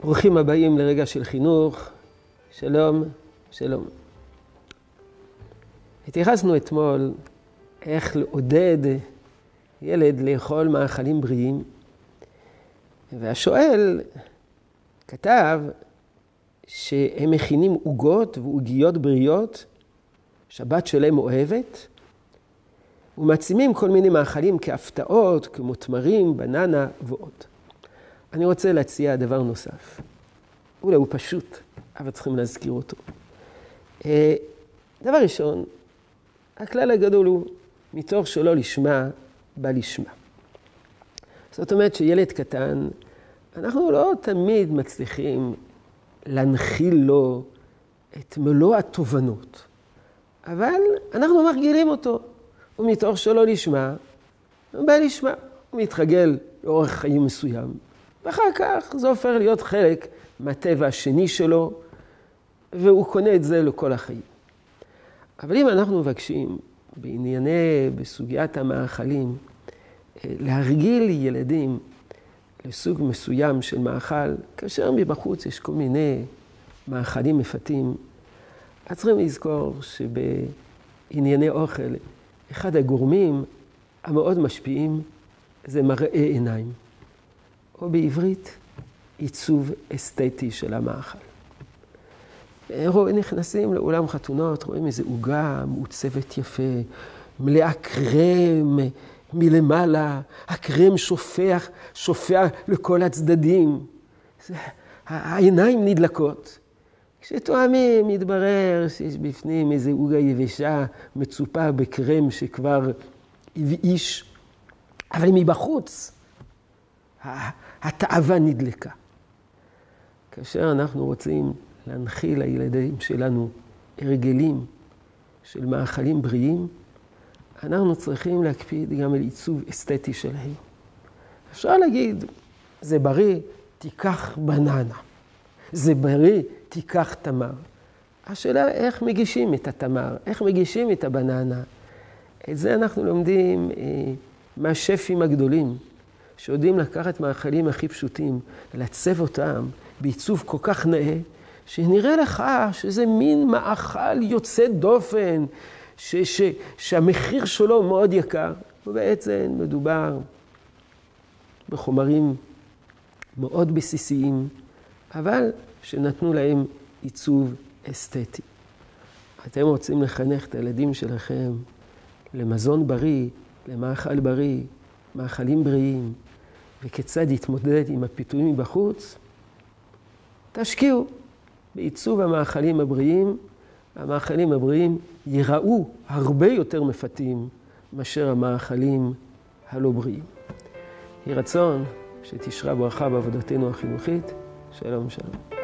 ברוכים הבאים לרגע של חינוך. שלום, שלום. התייחסנו אתמול איך לעודד ילד לאכול מאכלים בריאים, והשואל כתב שהם מכינים עוגות ועוגיות בריאות, שבת שלם אוהבת, ומעצימים כל מיני מאכלים כהפתעות, כמו תמרים, בננה ועוד. אני רוצה להציע דבר נוסף. אולי הוא פשוט, אבל צריכים להזכיר אותו. אה, דבר ראשון, הכלל הגדול הוא, מתוך שלא לשמה, בא לשמה. זאת אומרת שילד קטן, אנחנו לא תמיד מצליחים להנחיל לו את מלוא התובנות, אבל אנחנו מרגילים אותו, ומתוך שלא לשמה, בא לשמה. הוא מתרגל לאורך חיים מסוים, ואחר כך זה הופך להיות חלק מהטבע השני שלו, והוא קונה את זה לכל החיים. אבל אם אנחנו מבקשים בענייני, בסוגיית המאכלים, אה, להרגיל ילדים לסוג מסוים של מאכל, כאשר מבחוץ יש כל מיני מאכלים מפתים, אז צריכים לזכור שבענייני אוכל, אחד הגורמים המאוד משפיעים זה מראה עיניים. או בעברית, עיצוב אסתטי של המאכל. רואים, נכנסים לאולם חתונות, רואים איזו עוגה מעוצבת יפה, מלאה קרם מלמעלה, הקרם שופך, שופע לכל הצדדים. העיניים נדלקות. כשתואמים, מתברר שיש בפנים איזו עוגה יבשה מצופה בקרם שכבר הבאיש, אבל מבחוץ התאווה נדלקה. כאשר אנחנו רוצים להנחיל לילדים שלנו הרגלים של מאכלים בריאים, אנחנו צריכים להקפיד גם על עיצוב אסתטי שלהם. אפשר להגיד, זה בריא, תיקח בננה. זה בריא, תיקח תמר. השאלה איך מגישים את התמר, איך מגישים את הבננה. את זה אנחנו לומדים אה, מהשפים הגדולים. שיודעים לקחת מאכלים הכי פשוטים, לעצב אותם בעיצוב כל כך נאה, שנראה לך שזה מין מאכל יוצא דופן, ש, ש, שהמחיר שלו מאוד יקר. ובעצם מדובר בחומרים מאוד בסיסיים, אבל שנתנו להם עיצוב אסתטי. אתם רוצים לחנך את הילדים שלכם למזון בריא, למאכל בריא, מאכלים בריאים, וכיצד להתמודד עם הפיתויים מבחוץ, תשקיעו בעיצוב המאכלים הבריאים. המאכלים הבריאים ייראו הרבה יותר מפתים מאשר המאכלים הלא בריאים. יהי רצון שתשרה ברכה בעבודתנו החינוכית. שלום שלום.